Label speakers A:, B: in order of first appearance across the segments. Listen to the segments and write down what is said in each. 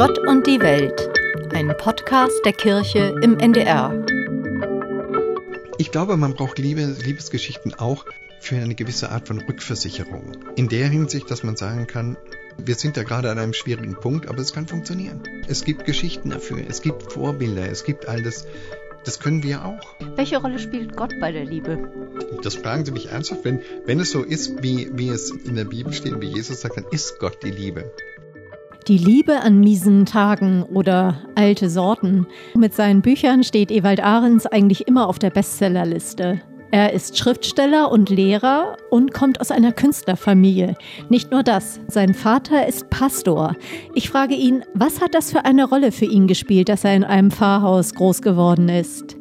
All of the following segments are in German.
A: Gott und die Welt, ein Podcast der Kirche im NDR.
B: Ich glaube, man braucht Liebe, Liebesgeschichten auch für eine gewisse Art von Rückversicherung. In der Hinsicht, dass man sagen kann, wir sind da gerade an einem schwierigen Punkt, aber es kann funktionieren. Es gibt Geschichten dafür, es gibt Vorbilder, es gibt all das. Das können wir auch.
A: Welche Rolle spielt Gott bei der Liebe?
B: Das fragen Sie mich ernsthaft. Wenn, wenn es so ist, wie, wie es in der Bibel steht, wie Jesus sagt, dann ist Gott die Liebe.
A: Die Liebe an miesen Tagen oder alte Sorten. Mit seinen Büchern steht Ewald Ahrens eigentlich immer auf der Bestsellerliste. Er ist Schriftsteller und Lehrer und kommt aus einer Künstlerfamilie. Nicht nur das, sein Vater ist Pastor. Ich frage ihn, was hat das für eine Rolle für ihn gespielt, dass er in einem Pfarrhaus groß geworden ist?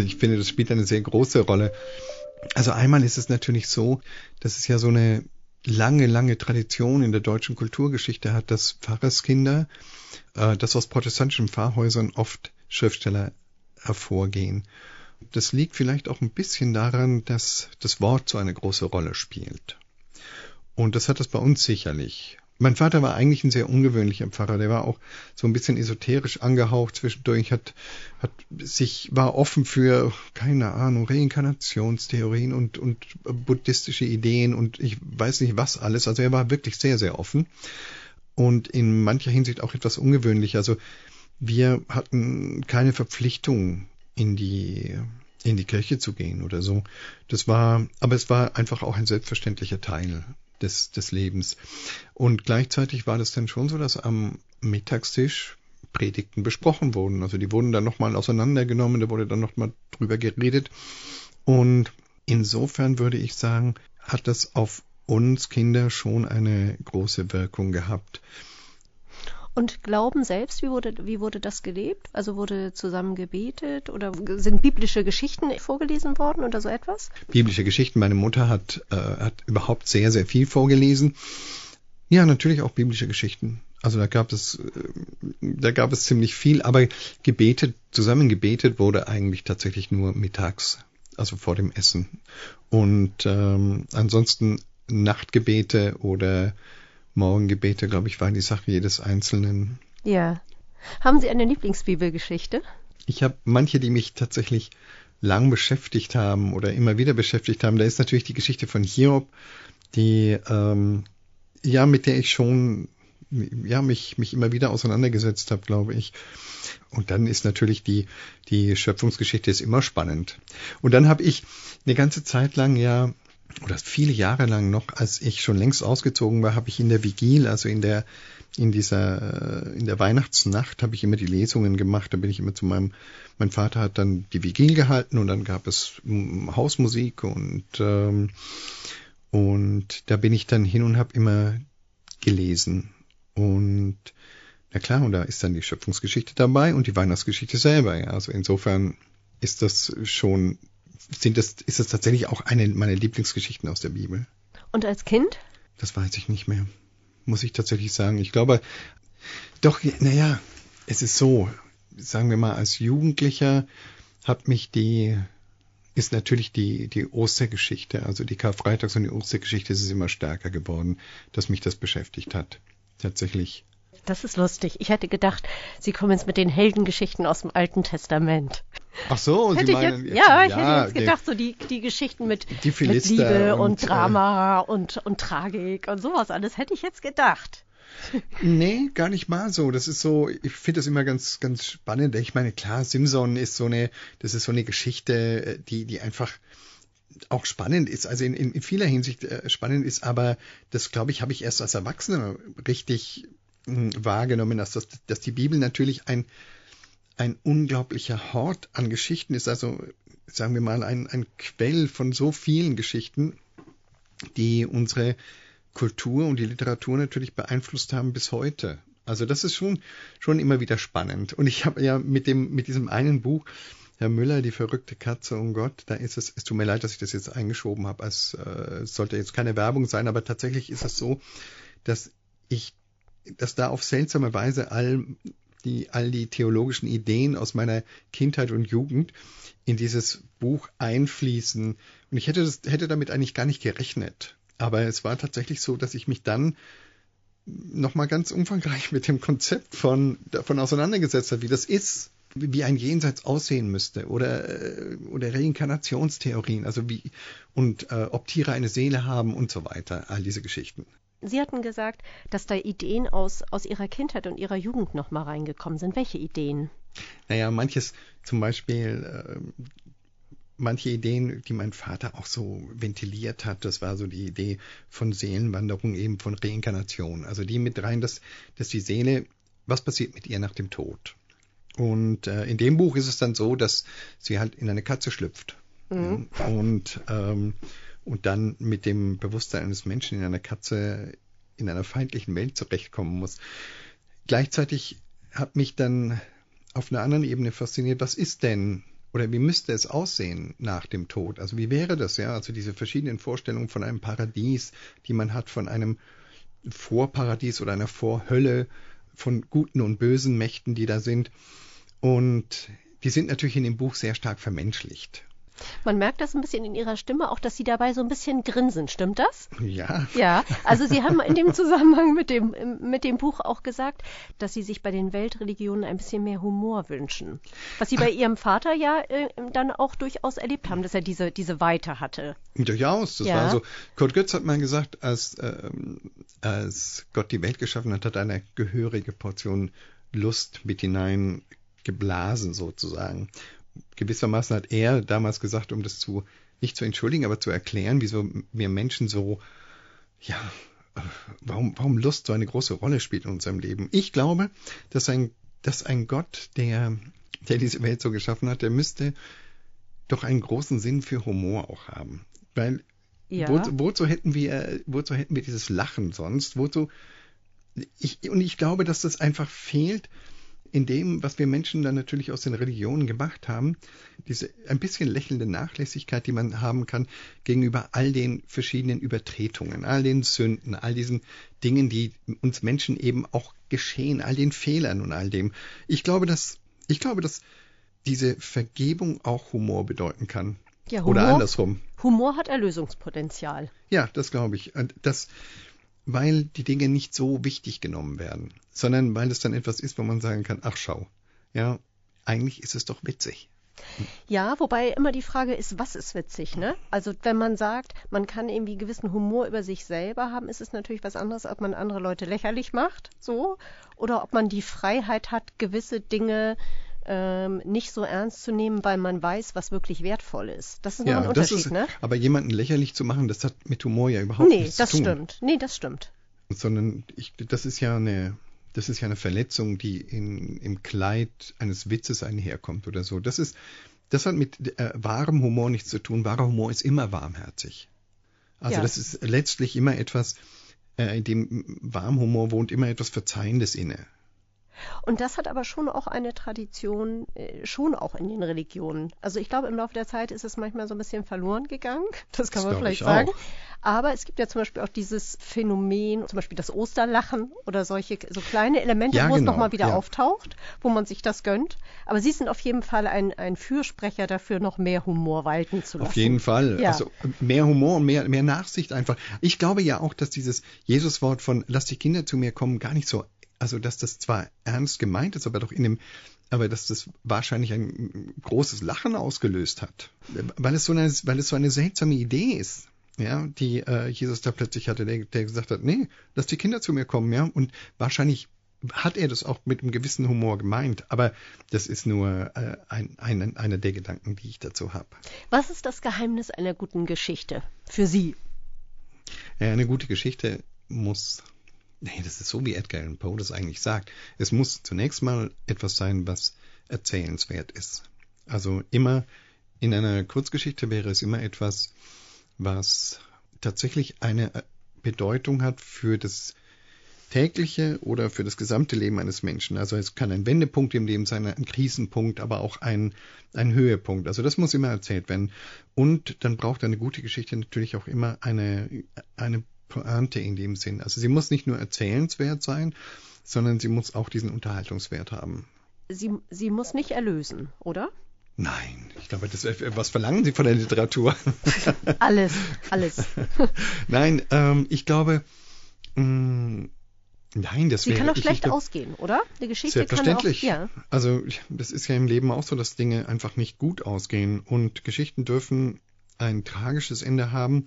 B: Ich finde, das spielt eine sehr große Rolle. Also einmal ist es natürlich so, dass es ja so eine lange, lange Tradition in der deutschen Kulturgeschichte hat, dass Pfarrerskinder, äh, dass aus protestantischen Pfarrhäusern oft Schriftsteller hervorgehen. Das liegt vielleicht auch ein bisschen daran, dass das Wort so eine große Rolle spielt. Und das hat es bei uns sicherlich. Mein Vater war eigentlich ein sehr ungewöhnlicher Pfarrer. Der war auch so ein bisschen esoterisch angehaucht zwischendurch, hat, hat sich, war offen für, keine Ahnung, Reinkarnationstheorien und, und buddhistische Ideen und ich weiß nicht was alles. Also er war wirklich sehr, sehr offen und in mancher Hinsicht auch etwas ungewöhnlich. Also wir hatten keine Verpflichtung in die in die Kirche zu gehen oder so. Das war, aber es war einfach auch ein selbstverständlicher Teil des, des Lebens. Und gleichzeitig war das dann schon so, dass am Mittagstisch Predigten besprochen wurden. Also die wurden dann nochmal auseinandergenommen, da wurde dann nochmal drüber geredet. Und insofern würde ich sagen, hat das auf uns Kinder schon eine große Wirkung gehabt.
A: Und Glauben selbst, wie wurde, wie wurde das gelebt? Also wurde zusammen gebetet oder sind biblische Geschichten vorgelesen worden oder so etwas?
B: Biblische Geschichten. Meine Mutter hat, äh, hat überhaupt sehr, sehr viel vorgelesen. Ja, natürlich auch biblische Geschichten. Also da gab es, äh, da gab es ziemlich viel, aber gebetet, zusammen gebetet wurde eigentlich tatsächlich nur mittags, also vor dem Essen. Und ähm, ansonsten Nachtgebete oder Morgengebete, glaube ich, waren die Sache jedes Einzelnen.
A: Ja. Haben Sie eine Lieblingsbibelgeschichte?
B: Ich habe manche, die mich tatsächlich lang beschäftigt haben oder immer wieder beschäftigt haben. Da ist natürlich die Geschichte von Hiob, die ähm, ja mit der ich schon ja mich mich immer wieder auseinandergesetzt habe, glaube ich. Und dann ist natürlich die die Schöpfungsgeschichte ist immer spannend. Und dann habe ich eine ganze Zeit lang ja oder viele Jahre lang noch, als ich schon längst ausgezogen war, habe ich in der Vigil, also in der in dieser in der Weihnachtsnacht habe ich immer die Lesungen gemacht. Da bin ich immer zu meinem mein Vater hat dann die Vigil gehalten und dann gab es Hausmusik und ähm, und da bin ich dann hin und habe immer gelesen und na klar und da ist dann die Schöpfungsgeschichte dabei und die Weihnachtsgeschichte selber. Ja. Also insofern ist das schon sind das, ist das tatsächlich auch eine meiner Lieblingsgeschichten aus der Bibel.
A: Und als Kind?
B: Das weiß ich nicht mehr. Muss ich tatsächlich sagen. Ich glaube, doch, naja, es ist so, sagen wir mal, als Jugendlicher hat mich die, ist natürlich die, die Ostergeschichte, also die Karfreitags- und die Ostergeschichte, ist es immer stärker geworden, dass mich das beschäftigt hat. Tatsächlich.
A: Das ist lustig. Ich hätte gedacht, Sie kommen jetzt mit den Heldengeschichten aus dem Alten Testament.
B: Ach so,
A: hätte
B: Sie
A: meinen, jetzt, ja, ich hätte jetzt gedacht, so die, die Geschichten mit,
B: die
A: mit Liebe und, und äh, Drama äh, und, und Tragik und sowas alles hätte ich jetzt gedacht.
B: Nee, gar nicht mal so. Das ist so, ich finde das immer ganz, ganz spannend. Ich meine, klar, Simson ist so eine, das ist so eine Geschichte, die, die einfach auch spannend ist, also in, in, in vieler Hinsicht äh, spannend ist, aber das, glaube ich, habe ich erst als Erwachsener richtig hm, wahrgenommen, dass, das, dass die Bibel natürlich ein, ein unglaublicher Hort an Geschichten ist, also sagen wir mal ein, ein Quell von so vielen Geschichten, die unsere Kultur und die Literatur natürlich beeinflusst haben bis heute. Also das ist schon schon immer wieder spannend. Und ich habe ja mit dem mit diesem einen Buch Herr Müller, die verrückte Katze und Gott, da ist es, es tut mir leid, dass ich das jetzt eingeschoben habe, äh, es sollte jetzt keine Werbung sein, aber tatsächlich ist es so, dass ich, dass da auf seltsame Weise all die, all die theologischen Ideen aus meiner Kindheit und Jugend in dieses Buch einfließen. Und ich hätte, das, hätte damit eigentlich gar nicht gerechnet. Aber es war tatsächlich so, dass ich mich dann nochmal ganz umfangreich mit dem Konzept von, davon auseinandergesetzt hat, wie das ist, wie ein Jenseits aussehen müsste oder, äh, oder Reinkarnationstheorien, also wie, und äh, ob Tiere eine Seele haben und so weiter, all diese Geschichten.
A: Sie hatten gesagt, dass da Ideen aus, aus Ihrer Kindheit und Ihrer Jugend nochmal reingekommen sind. Welche Ideen?
B: Naja, manches, zum Beispiel, äh, manche Ideen, die mein Vater auch so ventiliert hat, das war so die Idee von Seelenwanderung, eben von Reinkarnation. Also die mit rein, dass, dass die Seele, was passiert mit ihr nach dem Tod? Und äh, in dem Buch ist es dann so, dass sie halt in eine Katze schlüpft. Mhm. Und, ähm, und dann mit dem Bewusstsein eines Menschen in einer Katze in einer feindlichen Welt zurechtkommen muss. Gleichzeitig hat mich dann auf einer anderen Ebene fasziniert, was ist denn oder wie müsste es aussehen nach dem Tod? Also wie wäre das, ja? Also diese verschiedenen Vorstellungen von einem Paradies, die man hat, von einem Vorparadies oder einer Vorhölle, von guten und bösen Mächten, die da sind. Und die sind natürlich in dem Buch sehr stark vermenschlicht.
A: Man merkt das ein bisschen in Ihrer Stimme, auch dass Sie dabei so ein bisschen grinsen. Stimmt das?
B: Ja.
A: Ja, also Sie haben in dem Zusammenhang mit dem, mit dem Buch auch gesagt, dass Sie sich bei den Weltreligionen ein bisschen mehr Humor wünschen. Was Sie bei Ihrem Vater ja äh, dann auch durchaus erlebt haben, dass er diese, diese Weite hatte.
B: Durchaus. Das ja. war so. Kurt Götz hat mal gesagt, als, äh, als Gott die Welt geschaffen hat, hat er eine gehörige Portion Lust mit hinein geblasen sozusagen gewissermaßen hat er damals gesagt, um das zu nicht zu entschuldigen, aber zu erklären, wieso wir Menschen so, ja, warum, warum Lust so eine große Rolle spielt in unserem Leben. Ich glaube, dass ein, dass ein Gott, der, der diese Welt so geschaffen hat, der müsste doch einen großen Sinn für Humor auch haben. Weil ja. wo, wozu hätten wir, wozu hätten wir dieses Lachen sonst? Wozu, ich, und ich glaube, dass das einfach fehlt, in dem, was wir Menschen dann natürlich aus den Religionen gemacht haben, diese ein bisschen lächelnde Nachlässigkeit, die man haben kann gegenüber all den verschiedenen Übertretungen, all den Sünden, all diesen Dingen, die uns Menschen eben auch geschehen, all den Fehlern und all dem. Ich glaube, dass, ich glaube, dass diese Vergebung auch Humor bedeuten kann. Ja, Humor, Oder andersrum.
A: Humor hat Erlösungspotenzial.
B: Ja, das glaube ich. Das, weil die Dinge nicht so wichtig genommen werden, sondern weil es dann etwas ist, wo man sagen kann, ach schau, ja, eigentlich ist es doch witzig.
A: Ja, wobei immer die Frage ist, was ist witzig, ne? Also wenn man sagt, man kann irgendwie gewissen Humor über sich selber haben, ist es natürlich was anderes, ob man andere Leute lächerlich macht, so, oder ob man die Freiheit hat, gewisse Dinge ähm, nicht so ernst zu nehmen, weil man weiß, was wirklich wertvoll ist. Das ist ja, ein Unterschied, ist, ne?
B: Aber jemanden lächerlich zu machen, das hat mit Humor ja überhaupt nee, nichts zu tun.
A: Nee, das stimmt. Nee, das stimmt.
B: Sondern ich, das ist ja eine, das ist ja eine Verletzung, die in, im Kleid eines Witzes einherkommt oder so. Das ist, das hat mit äh, wahrem Humor nichts zu tun. Wahrer Humor ist immer warmherzig. Also ja. das ist letztlich immer etwas, äh, in dem warm Humor wohnt immer etwas Verzeihendes inne.
A: Und das hat aber schon auch eine Tradition, äh, schon auch in den Religionen. Also ich glaube, im Laufe der Zeit ist es manchmal so ein bisschen verloren gegangen. Das kann das man vielleicht sagen. Auch. Aber es gibt ja zum Beispiel auch dieses Phänomen, zum Beispiel das Osterlachen oder solche so kleine Elemente, ja, wo genau. es nochmal wieder ja. auftaucht, wo man sich das gönnt. Aber Sie sind auf jeden Fall ein, ein Fürsprecher dafür, noch mehr Humor walten zu lassen.
B: Auf jeden Fall. Ja. Also mehr Humor und mehr, mehr Nachsicht einfach. Ich glaube ja auch, dass dieses Jesuswort von lass die Kinder zu mir kommen gar nicht so also dass das zwar ernst gemeint ist, aber doch in dem, aber dass das wahrscheinlich ein großes Lachen ausgelöst hat, weil es so eine, weil es so eine seltsame Idee ist, ja, die äh, Jesus da plötzlich hatte, der, der gesagt hat, nee, lass die Kinder zu mir kommen, ja, und wahrscheinlich hat er das auch mit einem gewissen Humor gemeint, aber das ist nur äh, ein, ein, einer der Gedanken, die ich dazu habe.
A: Was ist das Geheimnis einer guten Geschichte für Sie?
B: Ja, eine gute Geschichte muss Nee, das ist so, wie Edgar Allan Poe das eigentlich sagt. Es muss zunächst mal etwas sein, was erzählenswert ist. Also immer in einer Kurzgeschichte wäre es immer etwas, was tatsächlich eine Bedeutung hat für das tägliche oder für das gesamte Leben eines Menschen. Also es kann ein Wendepunkt im Leben sein, ein Krisenpunkt, aber auch ein, ein Höhepunkt. Also das muss immer erzählt werden. Und dann braucht eine gute Geschichte natürlich auch immer eine, eine Pointe in dem Sinn. Also sie muss nicht nur erzählenswert sein, sondern sie muss auch diesen Unterhaltungswert haben.
A: Sie, sie muss nicht erlösen, oder?
B: Nein, ich glaube, das, was verlangen Sie von der Literatur?
A: alles, alles.
B: Nein, ähm, ich glaube, mh, mm, Nein, das
A: Sie
B: wäre
A: kann doch schlecht
B: Geschichte-
A: ausgehen, oder? Eine Geschichte
B: Selbstverständlich.
A: kann auch, ja.
B: Also das ist ja im Leben auch so, dass Dinge einfach nicht gut ausgehen und Geschichten dürfen ein tragisches Ende haben.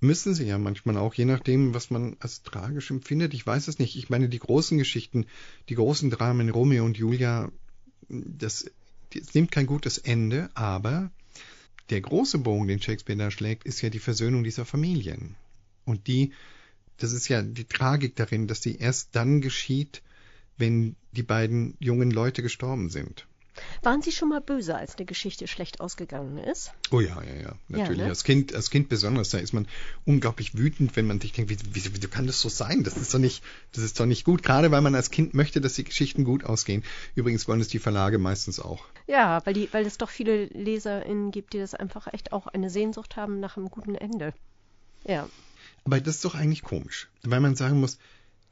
B: Müssen sie ja manchmal auch, je nachdem, was man als tragisch empfindet. Ich weiß es nicht. Ich meine, die großen Geschichten, die großen Dramen, Romeo und Julia, das, das nimmt kein gutes Ende, aber der große Bogen, den Shakespeare da schlägt, ist ja die Versöhnung dieser Familien. Und die, das ist ja die Tragik darin, dass sie erst dann geschieht, wenn die beiden jungen Leute gestorben sind.
A: Waren Sie schon mal böse, als eine Geschichte schlecht ausgegangen ist?
B: Oh ja, ja, ja, natürlich.
A: Ja, ne?
B: Als Kind, als Kind besonders, da ist man unglaublich wütend, wenn man sich denkt, wie, wie, wie kann das so sein? Das ist doch nicht, das ist doch nicht gut. Gerade weil man als Kind möchte, dass die Geschichten gut ausgehen. Übrigens wollen es die Verlage meistens auch.
A: Ja, weil, die, weil es doch viele LeserInnen gibt, die das einfach echt auch eine Sehnsucht haben nach einem guten Ende. Ja.
B: Aber das ist doch eigentlich komisch, weil man sagen muss,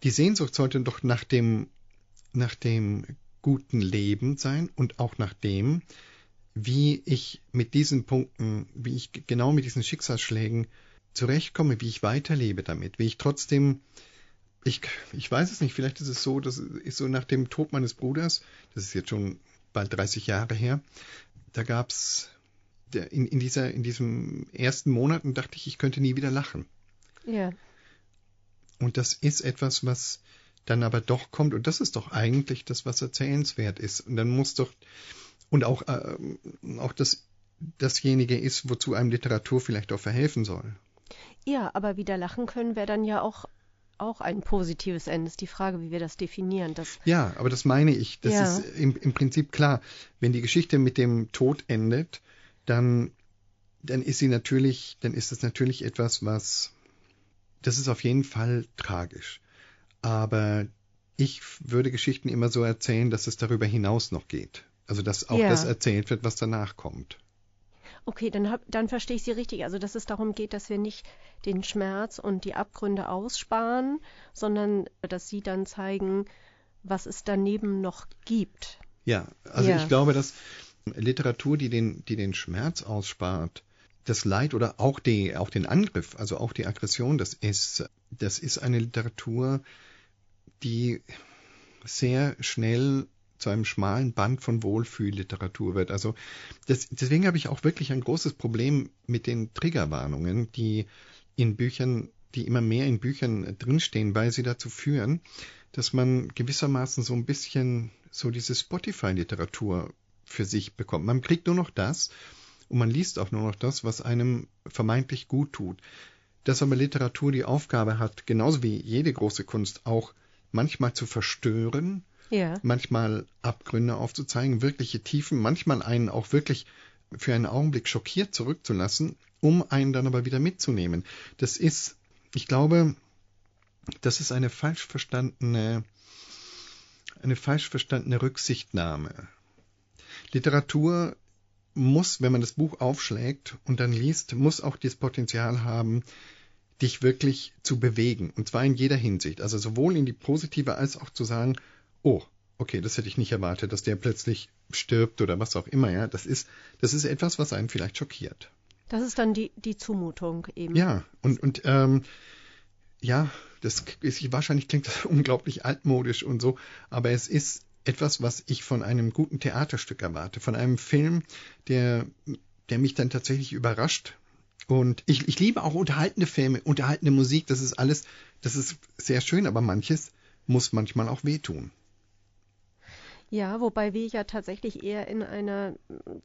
B: die Sehnsucht sollte doch nach dem, nach dem guten Leben sein und auch nach dem, wie ich mit diesen Punkten, wie ich genau mit diesen Schicksalsschlägen zurechtkomme, wie ich weiterlebe damit, wie ich trotzdem, ich, ich weiß es nicht, vielleicht ist es so, das ist so nach dem Tod meines Bruders, das ist jetzt schon bald 30 Jahre her, da gab's der- in, in, dieser, in diesem ersten Monaten dachte ich, ich könnte nie wieder lachen.
A: Ja.
B: Und das ist etwas, was dann aber doch kommt. Und das ist doch eigentlich das, was erzählenswert ist. Und dann muss doch, und auch, äh, auch das, dasjenige ist, wozu einem Literatur vielleicht auch verhelfen soll.
A: Ja, aber wieder lachen können wäre dann ja auch, auch ein positives Ende. Ist die Frage, wie wir das definieren. Das,
B: Ja, aber das meine ich. Das
A: Ja.
B: ist im, im Prinzip klar. Wenn die Geschichte mit dem Tod endet, dann, dann ist sie natürlich, dann ist es natürlich etwas, was, das ist auf jeden Fall tragisch. Aber ich würde Geschichten immer so erzählen, dass es darüber hinaus noch geht. Also, dass auch
A: Ja.
B: das erzählt wird, was danach kommt.
A: okay, dann, hab, dann verstehe ich Sie richtig. Also, dass es darum geht, dass wir nicht den Schmerz und die Abgründe aussparen, sondern dass Sie dann zeigen, was es daneben noch gibt.
B: Ja, also
A: Ja.
B: ich glaube, dass Literatur, die den, die den Schmerz ausspart, das Leid oder auch die, auch den Angriff, also auch die Aggression, das ist, das ist eine Literatur, die sehr schnell zu einem schmalen Band von Wohlfühlliteratur wird. Also das, deswegen habe ich auch wirklich ein großes Problem mit den Triggerwarnungen, die in Büchern, die immer mehr in Büchern drinstehen, weil sie dazu führen, dass man gewissermaßen so ein bisschen so diese Spotify-Literatur für sich bekommt. Man kriegt nur noch das und man liest auch nur noch das, was einem vermeintlich gut tut. Dass aber Literatur die Aufgabe hat, genauso wie jede große Kunst auch manchmal zu verstören,
A: Ja.
B: manchmal Abgründe aufzuzeigen, wirkliche Tiefen, manchmal einen auch wirklich für einen Augenblick schockiert zurückzulassen, um einen dann aber wieder mitzunehmen. Das ist, ich glaube, das ist eine falsch verstandene, eine falsch verstandene Rücksichtnahme. Literatur muss, wenn man das Buch aufschlägt und dann liest, muss auch das Potenzial haben, dich wirklich zu bewegen. Und zwar in jeder Hinsicht. Also sowohl in die positive als auch zu sagen, oh, okay, das hätte ich nicht erwartet, dass der plötzlich stirbt oder was auch immer, ja. Das ist, das ist etwas, was einen vielleicht schockiert.
A: Das ist dann die, die Zumutung eben.
B: Ja, und, und ähm, ja, das ist, wahrscheinlich klingt das unglaublich altmodisch und so, aber es ist etwas, was ich von einem guten Theaterstück erwarte, von einem Film, der, der mich dann tatsächlich überrascht. Und ich, ich liebe auch unterhaltende Filme, unterhaltende Musik, das ist alles, das ist sehr schön, aber manches muss manchmal auch wehtun.
A: Ja, wobei wir ja tatsächlich eher in einer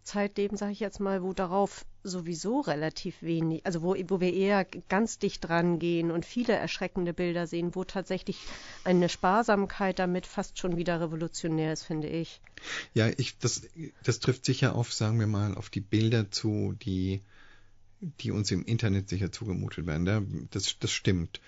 A: Zeit leben, sage ich jetzt mal, wo darauf sowieso relativ wenig, also wo, wo wir eher ganz dicht dran gehen und viele erschreckende Bilder sehen, wo tatsächlich eine Sparsamkeit damit fast schon wieder revolutionär ist, finde ich.
B: Ja, ich, das, das trifft sicher auf, sagen wir mal, auf die Bilder zu, die, die uns im Internet sicher zugemutet werden. Da- Das, das stimmt.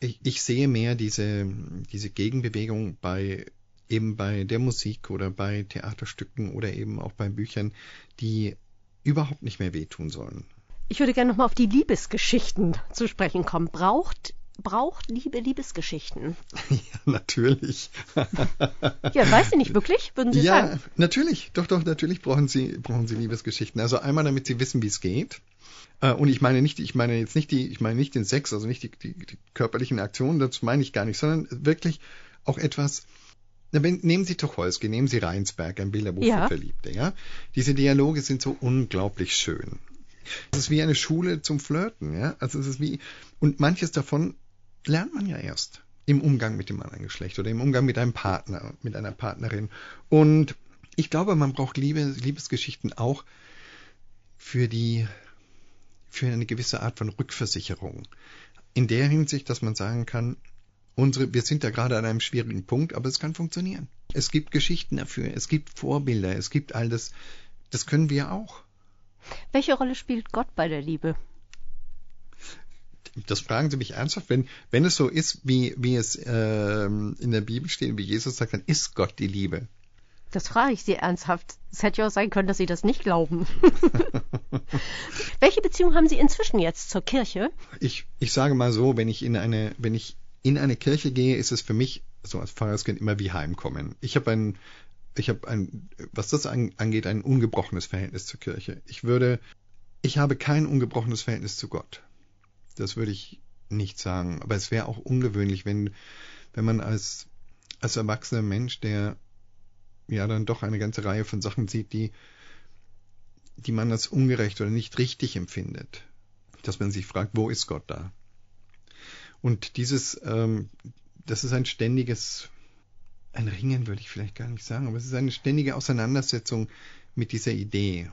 B: Ich, ich sehe mehr diese, diese Gegenbewegung bei eben bei der Musik oder bei Theaterstücken oder eben auch bei Büchern, die überhaupt nicht mehr wehtun sollen.
A: Ich würde gerne nochmal auf die Liebesgeschichten zu sprechen kommen. Braucht, braucht Liebe Liebesgeschichten?
B: ja, natürlich.
A: Ja, weiß ich nicht wirklich, würden Sie
B: ja,
A: sagen?
B: natürlich. Doch, doch, natürlich brauchen Sie, brauchen Sie Liebesgeschichten. Also einmal, damit Sie wissen, wie es geht. Äh, und ich meine nicht, ich meine jetzt nicht die, ich meine nicht den Sex, also nicht die, die, die körperlichen Aktionen, das meine ich gar nicht, sondern wirklich auch etwas, nehmen Sie Tucholsky, nehmen Sie Rheinsberg, ein Bilderbuch ja. für Verliebte, ja. Diese Dialoge sind so unglaublich schön. Es ist wie eine Schule zum Flirten, ja. Also es ist wie, und manches davon lernt man ja erst im Umgang mit dem anderen Geschlecht oder im Umgang mit einem Partner, mit einer Partnerin. Und ich glaube, man braucht Liebe, Liebesgeschichten auch für die, für eine gewisse Art von Rückversicherung. In der Hinsicht, dass man sagen kann, unsere, wir sind da gerade an einem schwierigen Punkt, aber es kann funktionieren. Es gibt Geschichten dafür, es gibt Vorbilder, es gibt all das, das können wir auch.
A: Welche Rolle spielt Gott bei der Liebe?
B: Das fragen Sie mich ernsthaft. Wenn, wenn es so ist, wie, wie es äh, in der Bibel steht, wie Jesus sagt, dann ist Gott die Liebe.
A: Das frage ich Sie ernsthaft. Es hätte ja auch sein können, dass Sie das nicht glauben. Welche Beziehung haben Sie inzwischen jetzt zur Kirche?
B: Ich, ich sage mal so, wenn ich in eine, wenn ich in eine Kirche gehe, ist es für mich so als Pfarrerskind immer wie Heimkommen. Ich habe ein, ich habe ein, was das angeht, ein ungebrochenes Verhältnis zur Kirche. Ich würde, ich habe kein ungebrochenes Verhältnis zu Gott. Das würde ich nicht sagen. Aber es wäre auch ungewöhnlich, wenn, wenn man als, als erwachsener Mensch, der ja dann doch eine ganze Reihe von Sachen sieht, die, die man als ungerecht oder nicht richtig empfindet, dass man sich fragt, wo ist Gott da? Und dieses, ähm, das ist ein ständiges, ein Ringen würde ich vielleicht gar nicht sagen, aber es ist eine ständige Auseinandersetzung mit dieser Idee,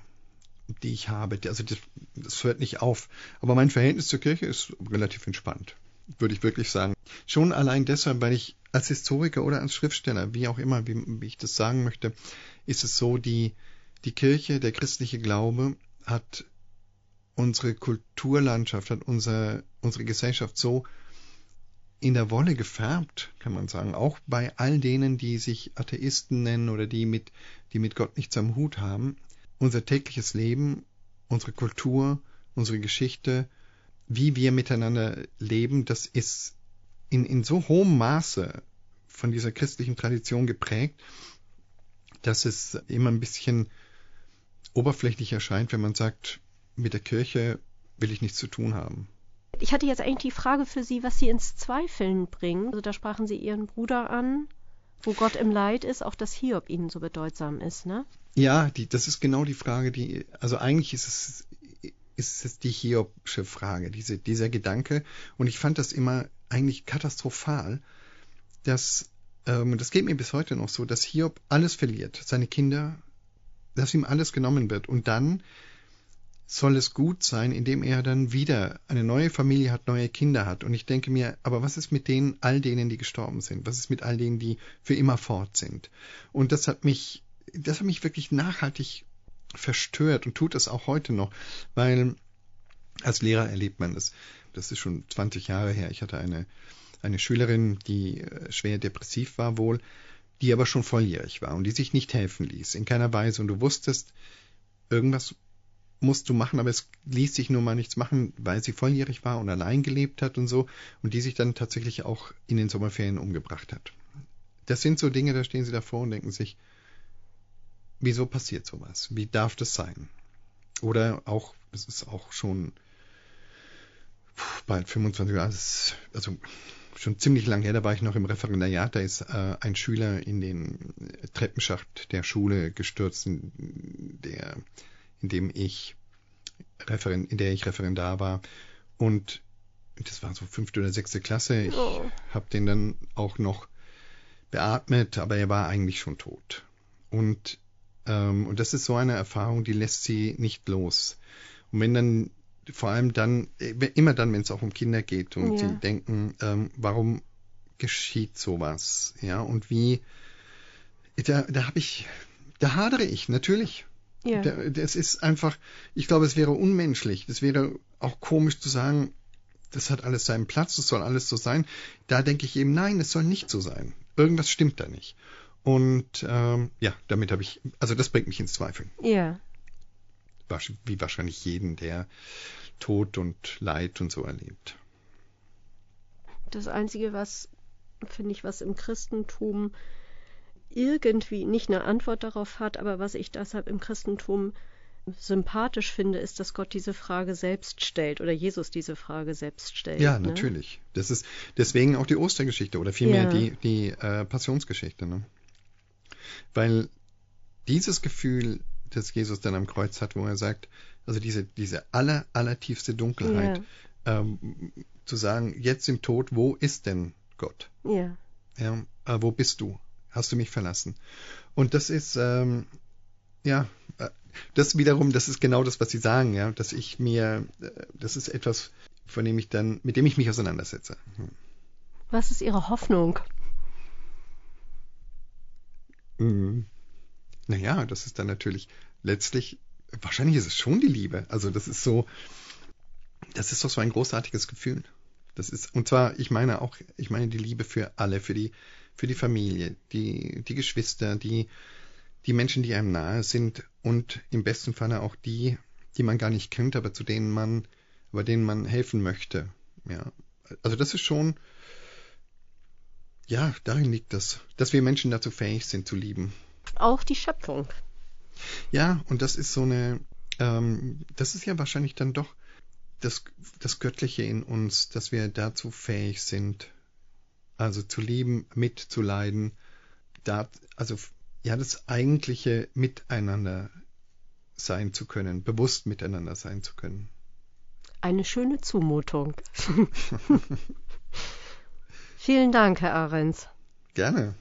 B: die ich habe. Also das, das hört nicht auf. Aber mein Verhältnis zur Kirche ist relativ entspannt, würde ich wirklich sagen. Schon allein deshalb, weil ich als Historiker oder als Schriftsteller, wie auch immer, wie, wie ich das sagen möchte, ist es so, die, die Kirche, der christliche Glaube hat unsere Kulturlandschaft, hat unser, unsere Gesellschaft so in der Wolle gefärbt, kann man sagen, auch bei all denen, die sich Atheisten nennen oder die mit, die mit Gott nichts am Hut haben. Unser tägliches Leben, unsere Kultur, unsere Geschichte, wie wir miteinander leben, das ist in, in so hohem Maße von dieser christlichen Tradition geprägt, dass es immer ein bisschen oberflächlich erscheint, wenn man sagt, mit der Kirche will ich nichts zu tun haben
A: ich hatte jetzt eigentlich die Frage für Sie, was Sie ins Zweifeln bringen. Also da sprachen Sie Ihren Bruder an, wo Gott im Leid ist, auch dass Hiob Ihnen so bedeutsam ist, ne?
B: Ja, die, das ist genau die Frage, die, also eigentlich ist es, ist es die Hiobsche Frage, diese, dieser Gedanke. Und ich fand das immer eigentlich katastrophal, dass, ähm, das geht mir bis heute noch so, dass Hiob alles verliert, seine Kinder, dass ihm alles genommen wird und dann soll es gut sein, indem er dann wieder eine neue Familie hat, neue Kinder hat. Und ich denke mir, aber was ist mit denen, all denen, die gestorben sind? Was ist mit all denen, die für immer fort sind? Und das hat mich, das hat mich wirklich nachhaltig verstört und tut es auch heute noch, weil als Lehrer erlebt man das. Das ist schon 20 Jahre her. Ich hatte eine, eine Schülerin, die äh, schwer depressiv war wohl, die aber schon volljährig war und die sich nicht helfen ließ, in keiner Weise. Und du wusstest, irgendwas musst du machen, aber es ließ sich nur mal nichts machen, weil sie volljährig war und allein gelebt hat und so und die sich dann tatsächlich auch in den Sommerferien umgebracht hat. Das sind so Dinge, da stehen sie davor und denken sich, wieso passiert sowas? Wie darf das sein? Oder auch, es ist auch schon bald 25 Jahre, also schon ziemlich lang her, da war ich noch im Referendariat, da ist äh, ein Schüler in den Treppenschacht der Schule gestürzt, der in dem ich Referent, in der ich Referendar war. Und das war so fünfte oder sechste Klasse. Ich oh. habe den dann auch noch beatmet, aber er war eigentlich schon tot. Und, ähm, und das ist so eine Erfahrung, die lässt sie nicht los. Und wenn dann, vor allem dann, immer dann, wenn es auch um Kinder geht und ja. sie denken, ähm, warum geschieht sowas? Ja, und wie, da, da habe ich, da hadere ich, natürlich. Ja. Das ist einfach, ich glaube, es wäre unmenschlich. Es wäre auch komisch zu sagen, das hat alles seinen Platz, das soll alles so sein. Da denke ich eben, nein, es soll nicht so sein. Irgendwas stimmt da nicht. Und ähm, ja, damit habe ich, also das bringt mich ins Zweifeln.
A: Ja.
B: Wie wahrscheinlich jeden, der Tod und Leid und so erlebt.
A: Das Einzige, was, finde ich, was im Christentum irgendwie nicht eine Antwort darauf hat, aber was ich deshalb im Christentum sympathisch finde, ist, dass Gott diese Frage selbst stellt oder Jesus diese Frage selbst stellt.
B: Ja, ne? natürlich. Das ist deswegen auch die Ostergeschichte oder vielmehr ja. die, die äh, Passionsgeschichte. Ne? Weil dieses Gefühl, das Jesus dann am Kreuz hat, wo er sagt, also diese, diese aller, allertiefste Dunkelheit, ja. ähm, zu sagen, jetzt im Tod, wo ist denn Gott?
A: Ja.
B: ja äh, wo bist du? Hast du mich verlassen? Und das ist, ähm, ja, äh, das wiederum, das ist genau das, was Sie sagen, ja, dass ich mir, äh, das ist etwas, von dem ich dann, mit dem ich mich auseinandersetze. Hm.
A: Was ist Ihre Hoffnung?
B: Mhm. Naja, das ist dann natürlich letztlich, wahrscheinlich ist es schon die Liebe. Also das ist so, das ist doch so ein großartiges Gefühl. Das ist, und zwar, ich meine auch, ich meine die Liebe für alle, für die, für die Familie, die, die Geschwister, die, die Menschen, die einem nahe sind und im besten Falle auch die, die man gar nicht kennt, aber zu denen man, aber denen man helfen möchte. Ja. Also das ist schon, ja, darin liegt das, dass wir Menschen dazu fähig sind zu lieben.
A: Auch die Schöpfung.
B: Ja, und das ist so eine, ähm, das ist ja wahrscheinlich dann doch das, das Göttliche in uns, dass wir dazu fähig sind, also zu lieben, mitzuleiden, da, also ja, das eigentliche Miteinander sein zu können, bewusst miteinander sein zu können.
A: Eine schöne Zumutung. Vielen Dank, Herr Ahrens.
B: Gerne.